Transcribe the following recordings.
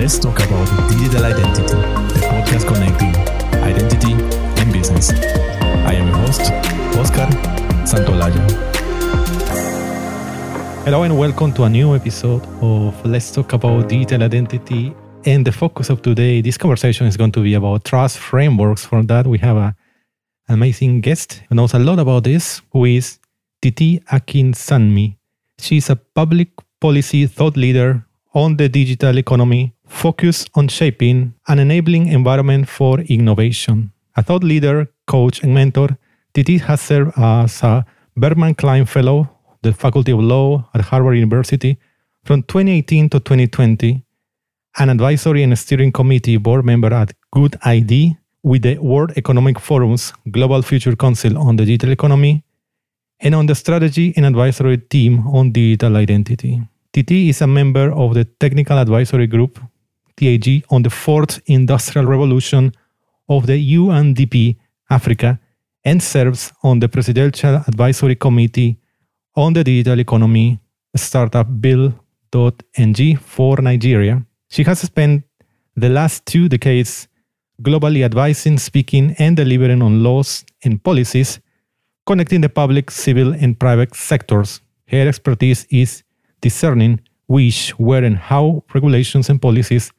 Let's talk about digital identity, the podcast connecting identity and business. I am your host, Oscar Santolaya. Hello and welcome to a new episode of Let's Talk About Digital Identity. And the focus of today, this conversation is going to be about trust frameworks. For that, we have a amazing guest who knows a lot about this, who is Titi Akinsanmi. She's a public policy thought leader on the digital economy focused on shaping an enabling environment for innovation. A thought leader, coach, and mentor, Titi has served as a Berkman Klein Fellow, the Faculty of Law at Harvard University, from 2018 to 2020, an advisory and steering committee board member at Good ID with the World Economic Forum's Global Future Council on the Digital Economy, and on the strategy and advisory team on digital identity. Titi is a member of the Technical Advisory Group, TAG, on the Fourth Industrial Revolution of the UNDP Africa and serves on the Presidential Advisory Committee on the Digital Economy Startup Bill.ng for Nigeria. She has spent the last two decades globally advising, speaking, and delivering on laws and policies connecting the public, civil, and private sectors. Her expertise is discerning which, where, and how regulations and policies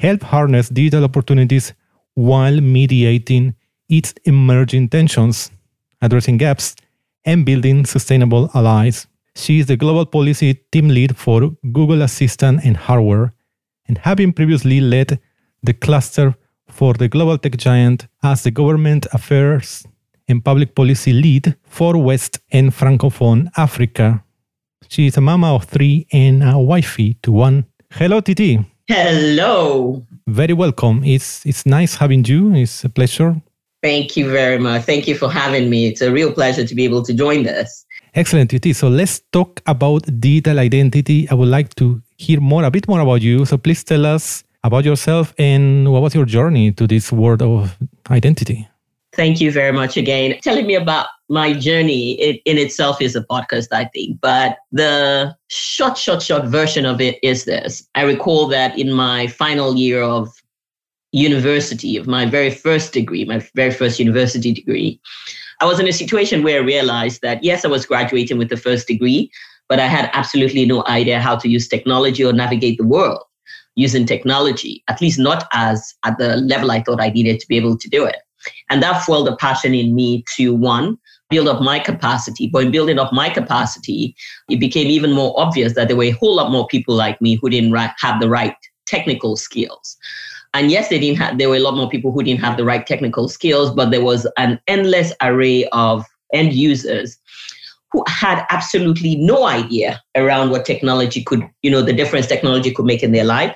help harness digital opportunities while mediating its emerging tensions, addressing gaps, and building sustainable allies. She is the global policy team lead for Google Assistant and hardware, and having previously led the cluster for the global tech giant as the government affairs and public policy lead for West and Francophone Africa. She is a mama of three and a wifey to one. Hello, Titi. Hello. Very welcome. It's it's nice having you. It's a pleasure. Thank you very much. Thank you for having me. It's a real pleasure to be able to join this. Excellent, Titi. So let's talk about digital identity. I would like to hear more, a bit more about you. So please tell us about yourself and what was your journey to this world of identity. Thank you very much again. Telling me about my journey it, in itself is a podcast, I think. But the short, short, short version of it is this. I recall that in my final year of university, of my very first degree, my very first university degree, I was in a situation where I realized that, yes, I was graduating with the first degree, but I had absolutely no idea how to use technology or navigate the world using technology, at least not as at the level I thought I needed to be able to do it. And that fueled a passion in me to one, build up my capacity. But in building up my capacity, it became even more obvious that there were a whole lot more people like me who didn't have the right technical skills. And yes, they didn't have, there were a lot more people who didn't have the right technical skills, but there was an endless array of end users who had absolutely no idea around what technology could, you know, the difference technology could make in their life,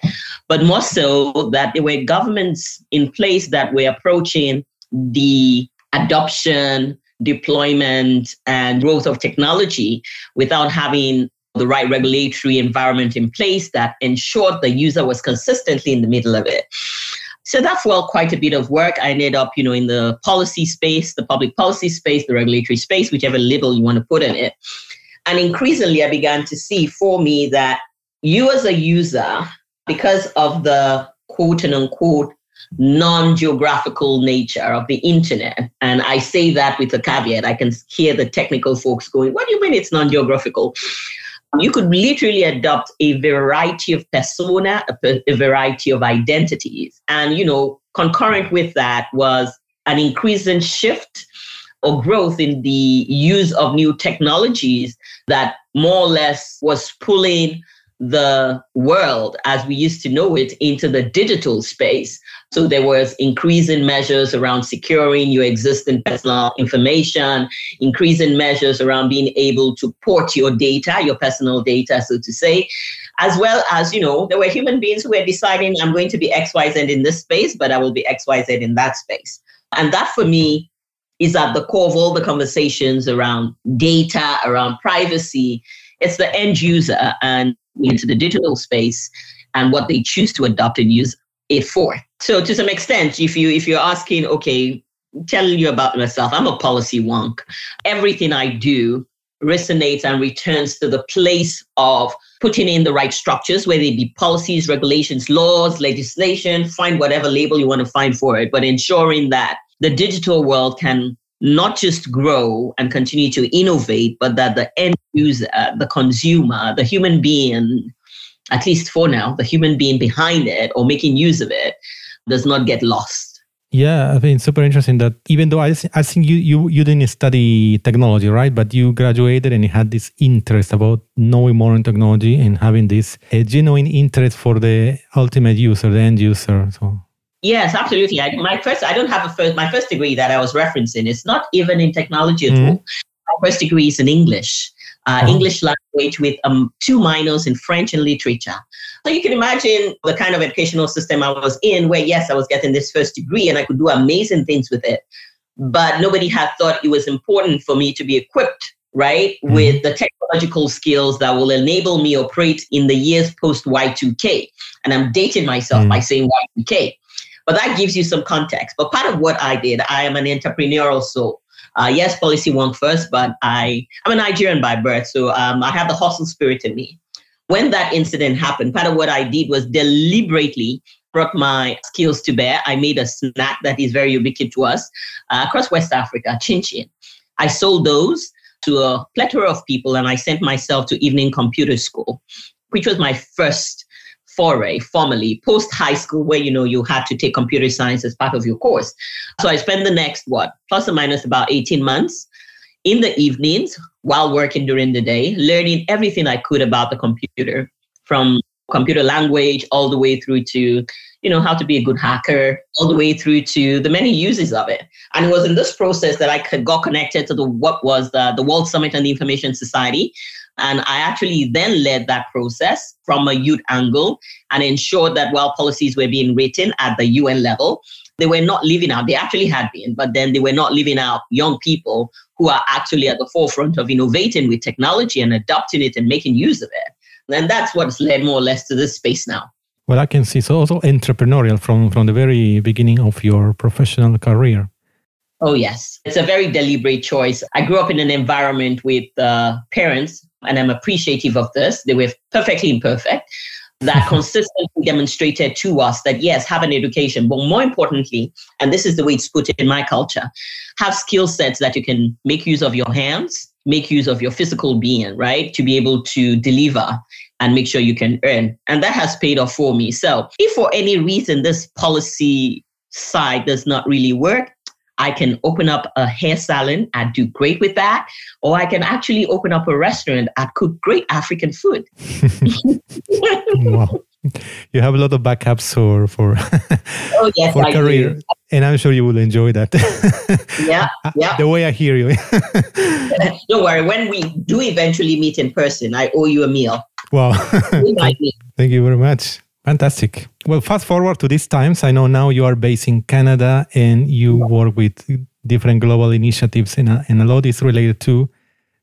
but more so that there were governments in place that were approaching the adoption, deployment, and growth of technology without having the right regulatory environment in place that ensured the user was consistently in the middle of it. So that's well quite a bit of work. I ended up, you know, in the policy space, the public policy space, the regulatory space, whichever label you want to put in it. And increasingly, I began to see for me that you as a user, because of the quote and unquote non geographical nature of the internet. And I say that with a caveat. I can hear the technical folks going, What do you mean it's non geographical? You could literally adopt a variety of persona, a, a variety of identities. And, you know, concurrent with that was an increasing shift or growth in the use of new technologies that more or less was pulling the world as we used to know it into the digital space. So there was increasing measures around securing your existing personal information, increasing measures around being able to port your data, your personal data, so to say, as well as, you know, there were human beings who were deciding I'm going to be XYZ in this space, but I will be XYZ in that space. And that for me is at the core of all the conversations around data, around privacy. It's the end user and into the digital space and what they choose to adopt and use it for. So to some extent, if you if you're asking, okay, tell you about myself, I'm a policy wonk. Everything I do resonates and returns to the place of putting in the right structures, whether it be policies, regulations, laws, legislation, find whatever label you want to find for it, but ensuring that the digital world can not just grow and continue to innovate, but that the end user, the consumer, the human being, at least for now, the human being behind it or making use of it does not get lost. Yeah, I think super interesting that even though I, I think you, you, you didn't study technology, right? But you graduated and you had this interest about knowing more in technology and having this a genuine interest for the ultimate user, the end user. So Yes, absolutely. I, my first, I don't have a first, my first degree that I was referencing. It's not even in technology at mm. all. My first degree is in English, uh, oh. English language with um, two minors in French and literature. So you can imagine the kind of educational system I was in, where yes, I was getting this first degree and I could do amazing things with it. But nobody had thought it was important for me to be equipped, right, mm-hmm. with the technological skills that will enable me operate in the years post Y2K. And I'm dating myself mm-hmm. by saying Y2K. But that gives you some context. But part of what I did, I am an entrepreneurial soul. Uh, yes, policy won't first, but I, I'm a Nigerian by birth, so um, I have the hustle spirit in me when that incident happened, part of what I did was deliberately brought my skills to bear. I made a snack that is very ubiquitous to us uh, across West Africa, chin chin. I sold those to a plethora of people and I sent myself to evening computer school, which was my first foray formally post high school where you know you had to take computer science as part of your course. So i spent the next what plus or minus about 18 months in the evenings while working during the day, learning everything I could about the computer from computer language all the way through to you know how to be a good hacker all the way through to the many uses of it. And it was in this process that i got connected to the what was the, the world summit on the information society and i actually then led that process from a youth angle and ensured that while policies were being written at the un level they were not leaving out they actually had been but then they were not leaving out young people who are actually at the forefront of innovating with technology and adopting it and making use of it. And that's what's led more or less to this space now. Well, I can see so also entrepreneurial from from the very beginning of your professional career. Oh yes, it's a very deliberate choice. I grew up in an environment with uh, parents, and I'm appreciative of this. They were perfectly imperfect, that consistently demonstrated to us that yes, have an education, but more importantly, and this is the way it's put in my culture, have skill sets that you can make use of your hands, make use of your physical being, right? To be able to deliver and make sure you can earn. And that has paid off for me. So if for any reason this policy side does not really work, I can open up a hair salon and do great with that. Or I can actually open up a restaurant and cook great African food. wow. You have a lot of backups for for, oh, yes, for career. Do. And I'm sure you will enjoy that. yeah, yeah. The way I hear you. Don't worry. When we do eventually meet in person, I owe you a meal. Wow. Thank you very much. Fantastic. Well, fast forward to these times. I know now you are based in Canada and you work with different global initiatives, and, and a lot is related to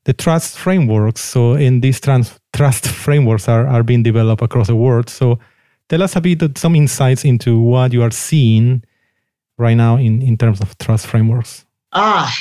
the trust frameworks. So, in these trans, trust frameworks are, are being developed across the world. So, tell us a bit some insights into what you are seeing right now in, in terms of trust frameworks. Ah,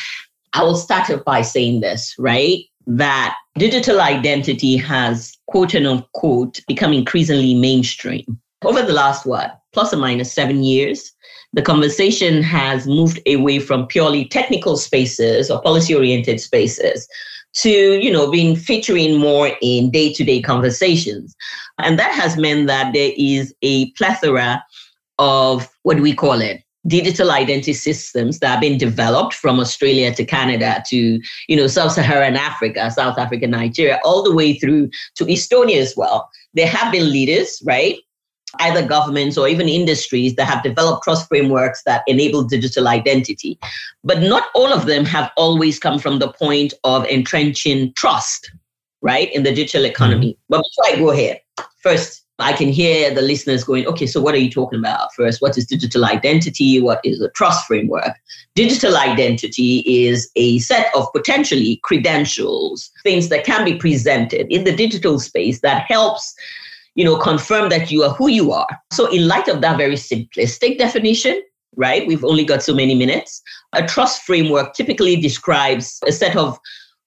I will start by saying this, right? That digital identity has quote unquote become increasingly mainstream. Over the last, what, plus or minus seven years, the conversation has moved away from purely technical spaces or policy oriented spaces to you know being featuring more in day-to-day conversations and that has meant that there is a plethora of what do we call it digital identity systems that have been developed from Australia to Canada to, you know, Sub-Saharan Africa, South Africa, Nigeria, all the way through to Estonia as well. There have been leaders, right? Either governments or even industries that have developed trust frameworks that enable digital identity. But not all of them have always come from the point of entrenching trust, right, in the digital economy. Mm-hmm. But before I go ahead, first, I can hear the listeners going, okay, so what are you talking about first? What is digital identity? What is a trust framework? Digital identity is a set of potentially credentials, things that can be presented in the digital space that helps you know confirm that you are who you are so in light of that very simplistic definition right we've only got so many minutes a trust framework typically describes a set of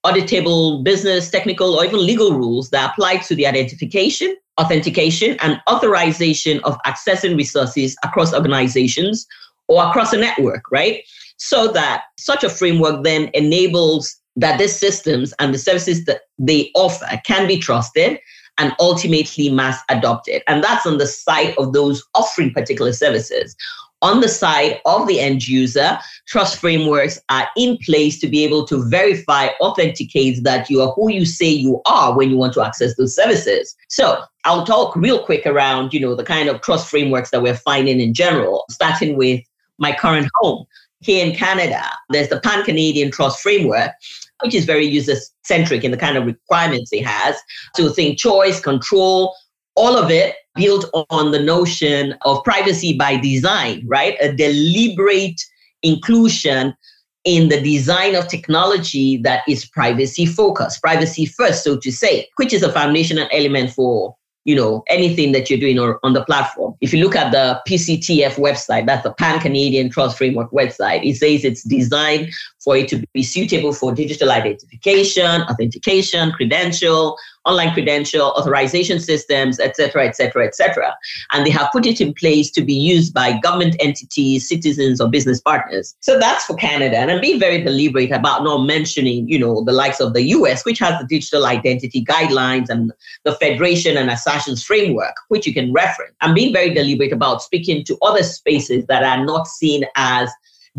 auditable business, technical, or even legal rules that apply to the identification, authentication, and authorization of accessing resources across organizations or across a network, right? So that such a framework then enables that these systems and the services that they offer can be trusted and ultimately mass adopted. And that's on the side of those offering particular services. On the side of the end user, trust frameworks are in place to be able to verify, authenticate that you are who you say you are when you want to access those services. So I'll talk real quick around, you know, the kind of trust frameworks that we're finding in general, starting with my current home. Here in Canada, there's the Pan Canadian Trust Framework, which is very user centric in the kind of requirements it has. So think choice, control, all of it built on the notion of privacy by design, right? A deliberate inclusion in the design of technology that is privacy focused, privacy first, so to say, which is a foundational element for you know anything that you're doing or, on the platform. If you look at the PCTF website, that's the Pan Canadian Trust Framework website, it says it's designed for it to be suitable for digital identification, authentication, credential, online credential, authorization systems, etc., etc., etc. And they have put it in place to be used by government entities, citizens, or business partners. So that's for Canada. And I'm being very deliberate about not mentioning, you know, the likes of the US, which has the digital identity guidelines and the Federation and Assertions framework, which you can reference. I'm being very deliberate about speaking to other spaces that are not seen as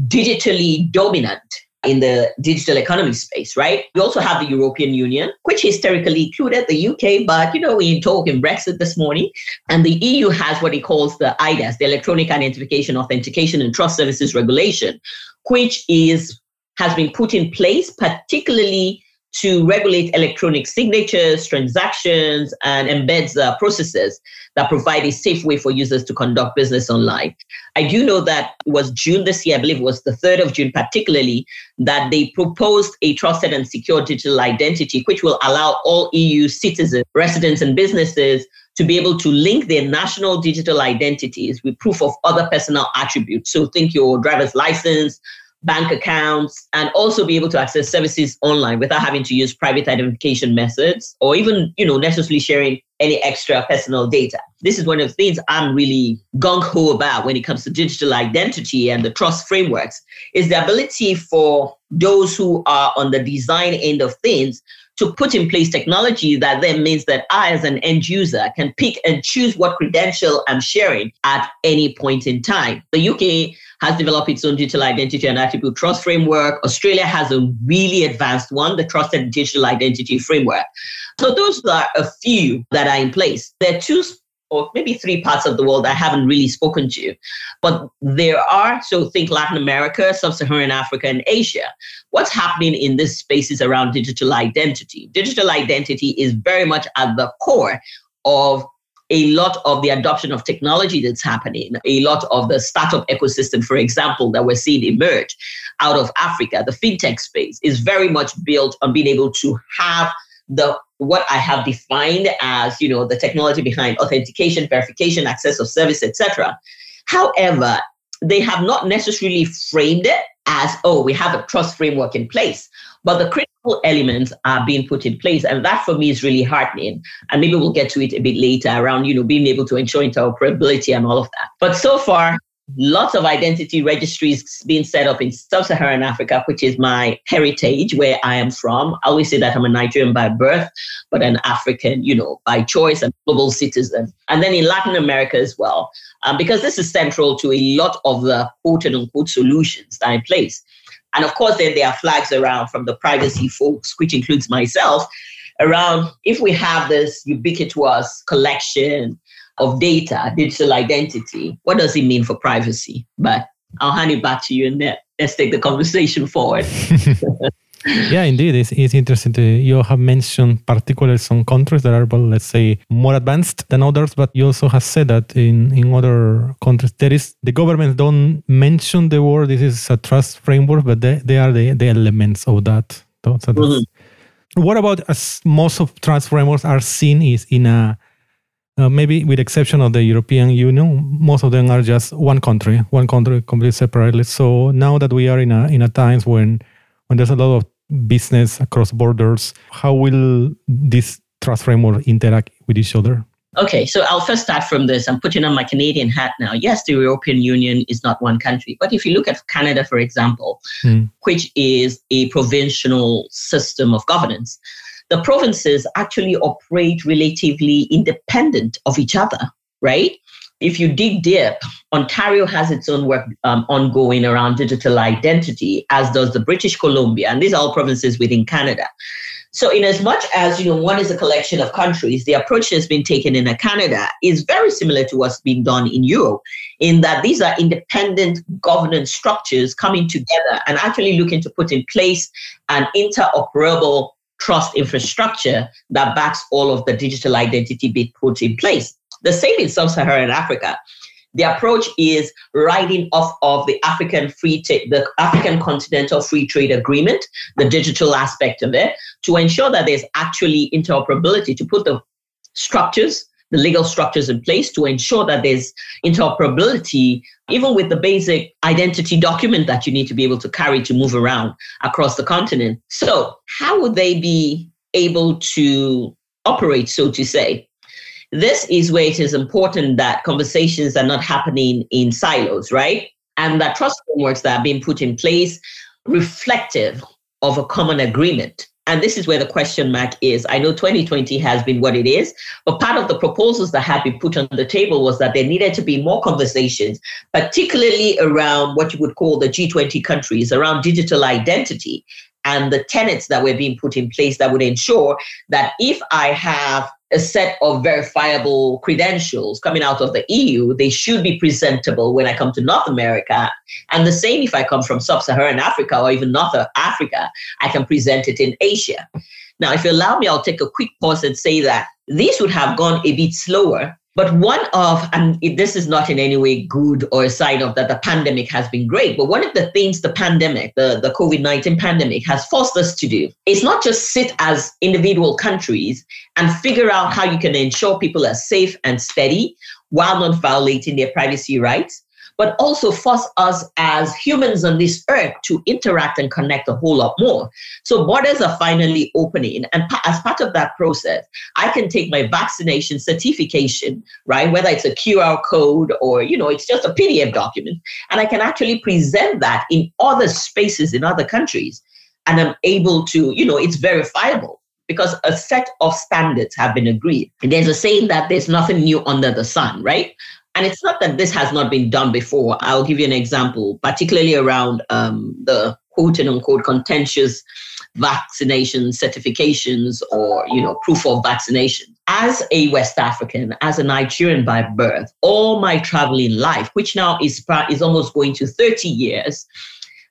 digitally dominant in the digital economy space, right? We also have the European Union, which historically included the UK, but you know, we talked in Brexit this morning, and the EU has what it calls the IDAS, the Electronic Identification, Authentication, and Trust Services Regulation, which is has been put in place particularly to regulate electronic signatures, transactions, and embeds uh, processes that provide a safe way for users to conduct business online. I do know that was June this year, I believe it was the 3rd of June, particularly, that they proposed a trusted and secure digital identity, which will allow all EU citizens, residents, and businesses to be able to link their national digital identities with proof of other personal attributes. So think your driver's license, bank accounts, and also be able to access services online without having to use private identification methods or even, you know, necessarily sharing any extra personal data. This is one of the things I'm really gung ho about when it comes to digital identity and the trust frameworks is the ability for those who are on the design end of things to put in place technology that then means that I, as an end user, can pick and choose what credential I'm sharing at any point in time. The UK has developed its own digital identity and attribute trust framework. Australia has a really advanced one, the Trusted Digital Identity Framework. So those are a few that are in place. There are two or maybe three parts of the world I haven't really spoken to. But there are, so think Latin America, Sub Saharan Africa, and Asia. What's happening in this space is around digital identity. Digital identity is very much at the core of a lot of the adoption of technology that's happening, a lot of the startup ecosystem, for example, that we're seeing emerge out of Africa, the fintech space is very much built on being able to have the what I have defined as, you know, the technology behind authentication, verification, access of service, etc. However, they have not necessarily framed it as, oh, we have a trust framework in place. But the critical elements are being put in place. And that for me is really heartening. And maybe we'll get to it a bit later around, you know, being able to ensure interoperability and all of that. But so far, lots of identity registries being set up in sub-Saharan Africa, which is my heritage, where I am from. I always say that I'm a Nigerian by birth, but an African, you know, by choice and global citizen. And then in Latin America as well, um, because this is central to a lot of the quote unquote solutions that are in place. And of course, then there are flags around from the privacy folks, which includes myself, around if we have this ubiquitous collection of data, digital identity, what does it mean for privacy? But I'll hand it back to you and let's take the conversation forward. yeah, indeed, it's, it's interesting. To, you have mentioned particularly some countries that are, well, let's say, more advanced than others, but you also have said that in, in other countries, there is the governments don't mention the word. This is a trust framework, but they, they are the, the elements of that. So mm-hmm. What about as most of trust frameworks are seen is in a uh, maybe with exception of the European Union, most of them are just one country, one country completely separately. So now that we are in a in a times when when there's a lot of business across borders. How will this trust framework interact with each other? Okay, so I'll first start from this. I'm putting on my Canadian hat now. Yes, the European Union is not one country, but if you look at Canada, for example, mm. which is a provincial system of governance, the provinces actually operate relatively independent of each other, right? If you dig deep, Ontario has its own work um, ongoing around digital identity, as does the British Columbia, and these are all provinces within Canada. So, in as much as you know, one is a collection of countries, the approach that's been taken in Canada is very similar to what's being done in Europe, in that these are independent governance structures coming together and actually looking to put in place an interoperable trust infrastructure that backs all of the digital identity being put in place. The same in sub-Saharan Africa. The approach is riding off of the African free the African Continental Free Trade Agreement, the digital aspect of it, to ensure that there's actually interoperability to put the structures, the legal structures in place to ensure that there's interoperability, even with the basic identity document that you need to be able to carry to move around across the continent. So, how would they be able to operate, so to say? This is where it is important that conversations are not happening in silos, right? And that trust frameworks that are being put in place reflective of a common agreement. And this is where the question mark is. I know 2020 has been what it is, but part of the proposals that had been put on the table was that there needed to be more conversations, particularly around what you would call the G20 countries, around digital identity and the tenets that were being put in place that would ensure that if I have a set of verifiable credentials coming out of the EU, they should be presentable when I come to North America. And the same if I come from sub Saharan Africa or even North Africa, I can present it in Asia. Now, if you allow me, I'll take a quick pause and say that this would have gone a bit slower but one of, and this is not in any way good or a sign of that the pandemic has been great, but one of the things the pandemic, the, the COVID 19 pandemic has forced us to do is not just sit as individual countries and figure out how you can ensure people are safe and steady while not violating their privacy rights, but also force us as humans on this earth to interact and connect a whole lot more. So borders are finally opening. And as part of that process, I can take my vaccination certification, right? Whether it's a QR code or, you know, it's just a PDF document. And I can actually present that in other spaces in other countries. And I'm able to, you know, it's verifiable because a set of standards have been agreed. And there's a saying that there's nothing new under the sun, right? And it's not that this has not been done before. I'll give you an example, particularly around um, the quote and unquote contentious vaccination certifications or you know proof of vaccination as a west african as a nigerian by birth all my traveling life which now is is almost going to 30 years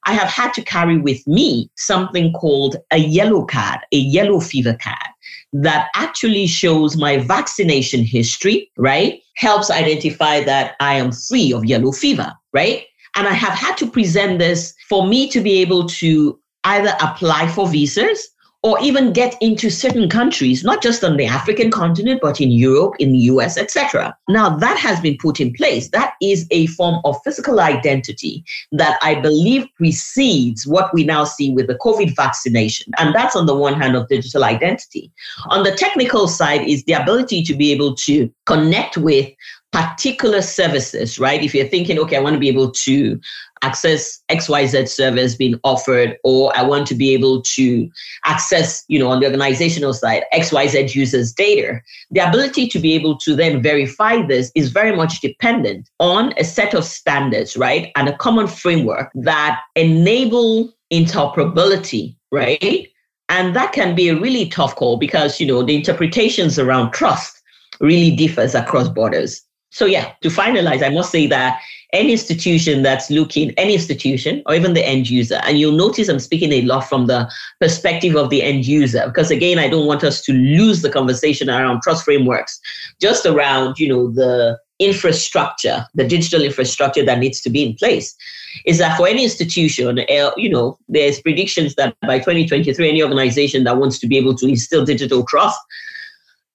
i have had to carry with me something called a yellow card a yellow fever card that actually shows my vaccination history right helps identify that I am free of yellow fever, right? And I have had to present this for me to be able to either apply for visas or even get into certain countries, not just on the African continent, but in Europe, in the US, etc. Now that has been put in place. That is a form of physical identity that I believe precedes what we now see with the COVID vaccination. And that's on the one hand of digital identity. On the technical side is the ability to be able to connect with particular services, right? If you're thinking, okay, I want to be able to access XYZ service being offered, or I want to be able to access, you know, on the organizational side, XYZ users data, the ability to be able to then verify this is very much dependent on a set of standards, right? And a common framework that enable interoperability, right? And that can be a really tough call because, you know, the interpretations around trust really differs across borders. So yeah, to finalize, I must say that any institution that's looking, any institution or even the end user, and you'll notice I'm speaking a lot from the perspective of the end user, because again, I don't want us to lose the conversation around trust frameworks, just around, you know, the infrastructure, the digital infrastructure that needs to be in place. Is that for any institution, uh, you know, there's predictions that by 2023, any organization that wants to be able to instill digital trust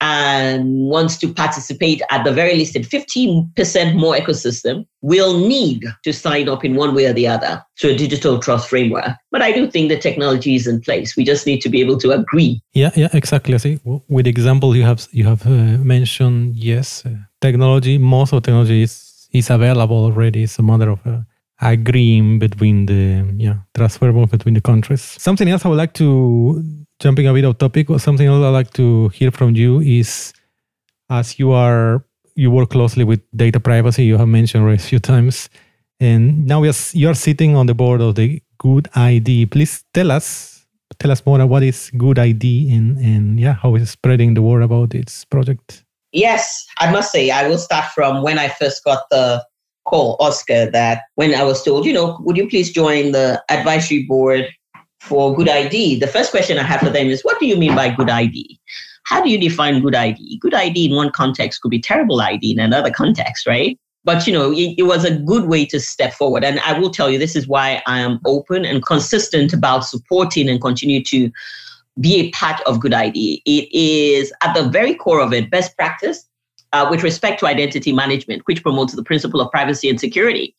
and wants to participate at the very least in 15% more ecosystem will need to sign up in one way or the other to a digital trust framework. But I do think the technology is in place. We just need to be able to agree. Yeah, yeah, exactly. I think with example you have you have uh, mentioned, yes, uh, technology, most of technology is, is available already. It's a matter of uh, agreeing between the yeah transferable between the countries. Something else I would like to jumping a bit off topic, something else I'd like to hear from you is as you are you work closely with data privacy, you have mentioned a few times, and now are, you are sitting on the board of the Good ID. Please tell us tell us more about what is Good ID and and yeah how is spreading the word about its project. Yes, I must say I will start from when I first got the call, Oscar, that when I was told, you know, would you please join the advisory board for good ID, the first question I have for them is, what do you mean by good ID? How do you define good ID? Good ID in one context could be terrible ID in another context, right? But you know, it, it was a good way to step forward. And I will tell you, this is why I am open and consistent about supporting and continue to be a part of good ID. It is at the very core of it, best practice uh, with respect to identity management, which promotes the principle of privacy and security.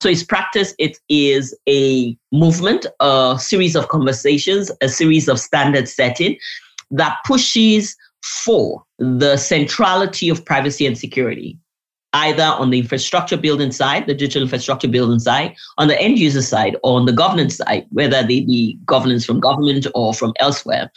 So its practice, it is a movement, a series of conversations, a series of standard setting that pushes for the centrality of privacy and security, either on the infrastructure building side, the digital infrastructure building side, on the end user side, or on the governance side, whether they be governance from government or from elsewhere.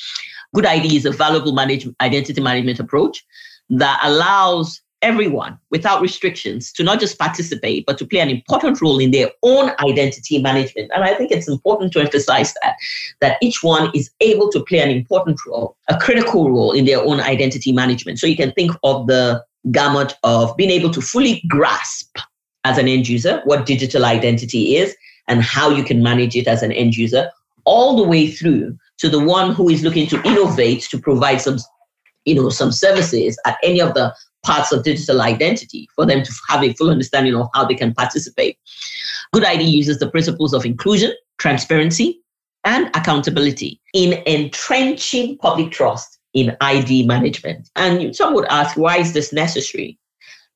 Good ID is a valuable manage- identity management approach that allows everyone without restrictions to not just participate, but to play an important role in their own identity management. And I think it's important to emphasize that, that each one is able to play an important role, a critical role in their own identity management. So you can think of the gamut of being able to fully grasp as an end user what digital identity is and how you can manage it as an end user, all the way through to the one who is looking to innovate to provide some you know some services at any of the parts of digital identity for them to have a full understanding of how they can participate. Good ID uses the principles of inclusion, transparency, and accountability in entrenching public trust in ID management. And some would ask, why is this necessary?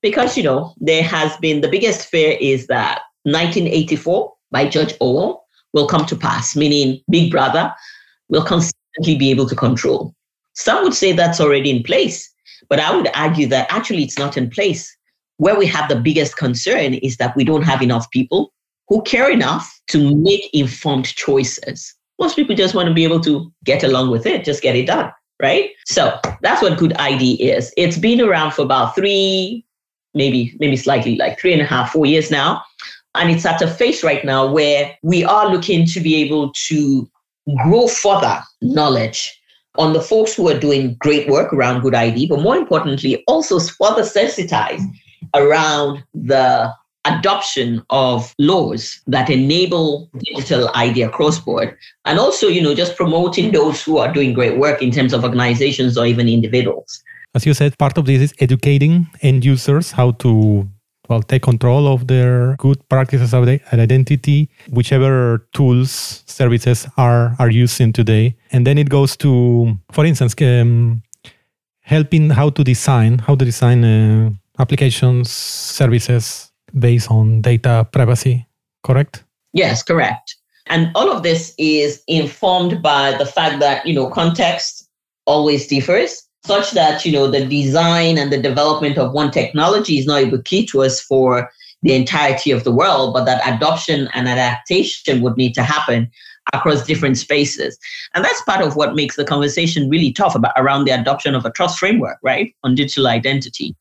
Because, you know, there has been the biggest fear is that 1984 by George Orwell will come to pass, meaning Big Brother will constantly be able to control. Some would say that's already in place. But I would argue that actually it's not in place. Where we have the biggest concern is that we don't have enough people who care enough to make informed choices. Most people just want to be able to get along with it, just get it done, right? So that's what good ID is. It's been around for about three, maybe, maybe slightly like three and a half, four years now. And it's at a phase right now where we are looking to be able to grow further knowledge on the folks who are doing great work around good ID, but more importantly, also further sensitize around the adoption of laws that enable digital ID across board and also you know just promoting those who are doing great work in terms of organizations or even individuals. As you said part of this is educating end users how to well take control of their good practices of identity whichever tools services are are using today. And then it goes to for instance um, helping how to design how to design uh, applications services based on data privacy correct? Yes correct. And all of this is informed by the fact that you know context always differs such that you know the design and the development of one technology is not a key to us for the entirety of the world, but that adoption and adaptation would need to happen across different spaces. And that's part of what makes the conversation really tough about around the adoption of a trust framework, right? On digital identity.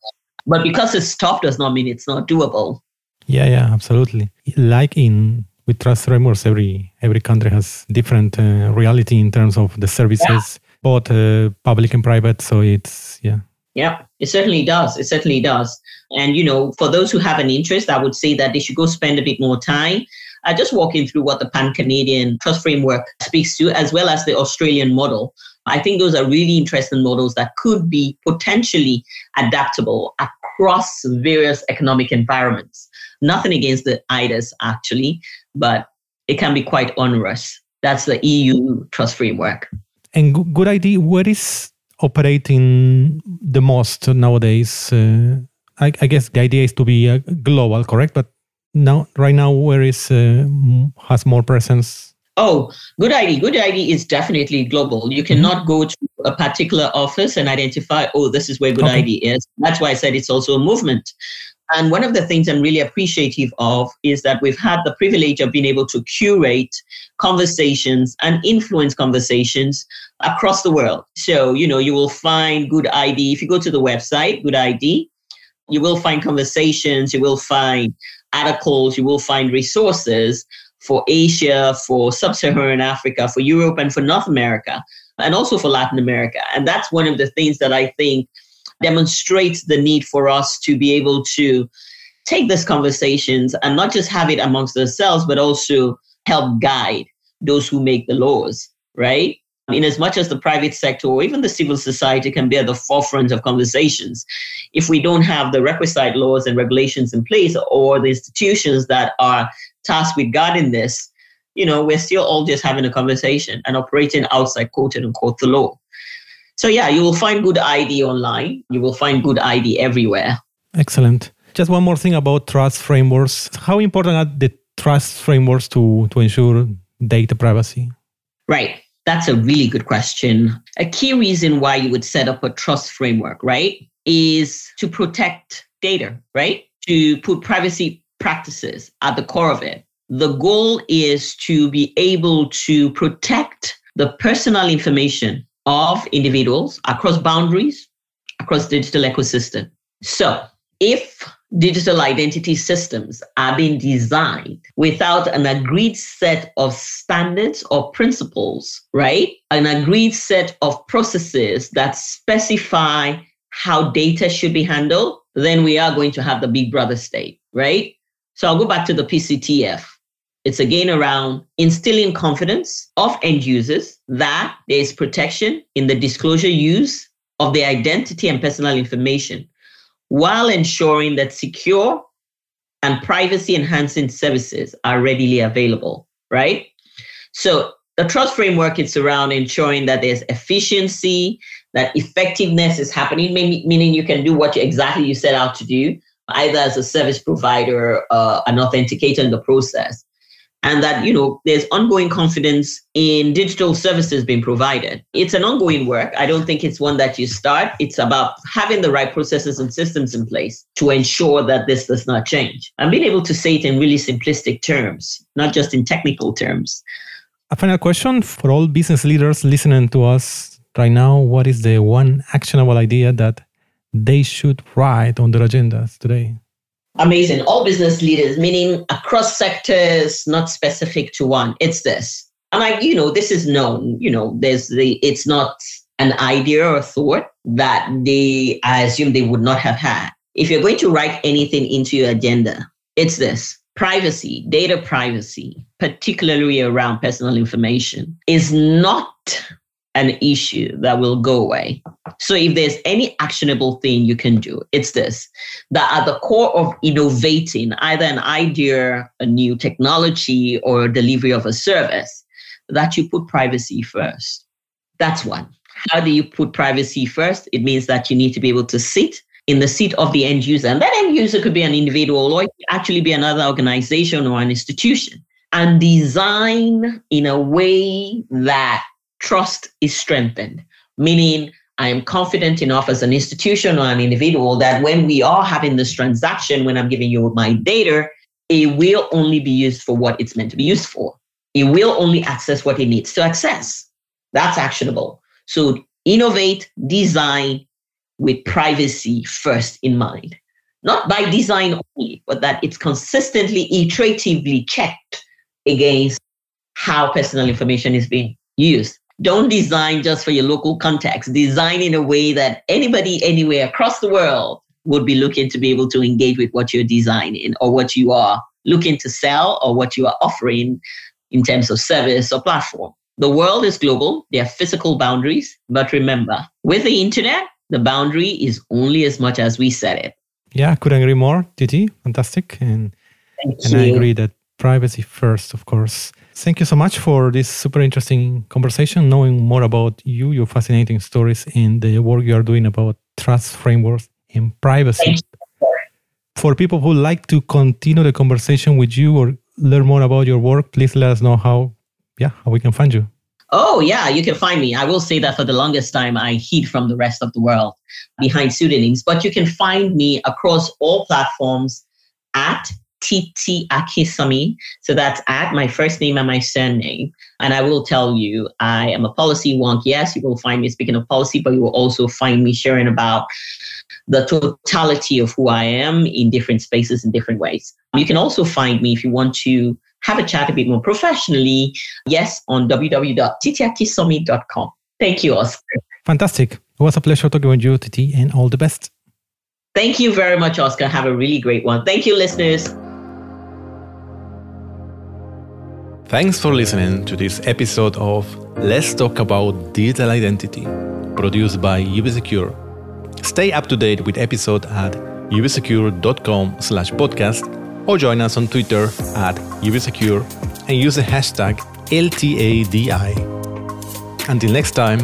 But because it's tough does not mean it's not doable. Yeah, yeah, absolutely. Like in with trust frameworks, every every country has different uh, reality in terms of the services yeah both uh, public and private. So it's, yeah. Yeah, it certainly does. It certainly does. And, you know, for those who have an interest, I would say that they should go spend a bit more time uh, just walking through what the Pan Canadian Trust Framework speaks to, as well as the Australian model. I think those are really interesting models that could be potentially adaptable across various economic environments. Nothing against the IDAs, actually, but it can be quite onerous. That's the EU Trust Framework. And Good ID where is operating the most nowadays? Uh, I, I, guess the idea is to be uh, global, correct? But now, right now, where is uh, has more presence? Oh, good ID. Good ID is definitely global. You cannot mm-hmm. go to a particular office and identify, oh, this is where good okay. ID is. That's why I said it's also a movement. And one of the things I'm really appreciative of is that we've had the privilege of being able to curate conversations and influence conversations across the world. So, you know, you will find Good ID. If you go to the website, Good ID, you will find conversations, you will find articles, you will find resources for Asia, for Sub Saharan Africa, for Europe, and for North America, and also for Latin America. And that's one of the things that I think demonstrates the need for us to be able to take these conversations and not just have it amongst ourselves, but also help guide those who make the laws, right? In as much as the private sector or even the civil society can be at the forefront of conversations, if we don't have the requisite laws and regulations in place or the institutions that are tasked with guarding this, you know, we're still all just having a conversation and operating outside quote unquote the law. So yeah, you will find good ID online. You will find good ID everywhere. Excellent. Just one more thing about trust frameworks. How important are the trust frameworks to, to ensure data privacy? Right. That's a really good question. A key reason why you would set up a trust framework, right, is to protect data, right? To put privacy practices at the core of it. The goal is to be able to protect the personal information of individuals across boundaries, across digital ecosystem. So if digital identity systems are being designed without an agreed set of standards or principles, right? An agreed set of processes that specify how data should be handled, then we are going to have the big brother state, right? So I'll go back to the PCTF. It's again around instilling confidence of end users that there is protection in the disclosure use of their identity and personal information while ensuring that secure and privacy enhancing services are readily available, right? So the trust framework is around ensuring that there's efficiency, that effectiveness is happening, meaning you can do what you, exactly you set out to do, either as a service provider, an authenticator in the process and that you know there's ongoing confidence in digital services being provided. It's an ongoing work. I don't think it's one that you start. It's about having the right processes and systems in place to ensure that this does not change. And being able to say it in really simplistic terms not just in technical terms. A final question for all business leaders listening to us right now. What is the one actionable idea that they should write on their agendas today amazing. All business leaders, meaning across sectors, not specific to one. It's this. And I, you know, this is known, you know, there's the, it's not an idea or thought that they, I assume they would not have had. If you're going to write anything into your agenda, it's this privacy, data privacy, particularly around personal information, is not an issue that will go away. So if there's any actionable thing you can do, it's this that at the core of innovating either an idea, a new technology, or delivery of a service, that you put privacy first. That's one. How do you put privacy first? It means that you need to be able to sit in the seat of the end user. And that end user could be an individual or it actually be another organization or an institution. And design in a way that trust is strengthened, meaning I am confident enough as an institution or an individual that when we are having this transaction, when I'm giving you my data, it will only be used for what it's meant to be used for. It will only access what it needs to access. That's actionable. So innovate, design with privacy first in mind. Not by design only, but that it's consistently, iteratively checked against how personal information is being used. Don't design just for your local context. Design in a way that anybody anywhere across the world would be looking to be able to engage with what you're designing or what you are looking to sell or what you are offering in terms of service or platform. The world is global, there are physical boundaries, but remember, with the internet, the boundary is only as much as we set it. Yeah, couldn't agree more, Titi. Fantastic. And, Thank and you. I agree that privacy first, of course. Thank you so much for this super interesting conversation, knowing more about you, your fascinating stories, and the work you are doing about trust frameworks and privacy. For people who like to continue the conversation with you or learn more about your work, please let us know how, yeah, how we can find you. Oh, yeah, you can find me. I will say that for the longest time, I hid from the rest of the world behind pseudonyms, but you can find me across all platforms at Titi Akinsanmi. So that's at my first name and my surname. And I will tell you, I am a policy wonk. Yes, you will find me speaking of policy, but you will also find me sharing about the totality of who I am in different spaces in different ways. You can also find me if you want to have a chat a bit more professionally, yes, on www.titiakinsanmi.com. Thank you, Oscar. Fantastic. It was a pleasure talking with you, Titi, and all the best. Thank you very much, Oscar. Have a really great one. Thank you, listeners. Thanks for listening to this episode of Let's Talk About Digital Identity, produced by UbiSecure. Stay up to date with episode at ubisecure.com slash podcast or join us on Twitter at ubisecure and use the hashtag LTADI. Until next time,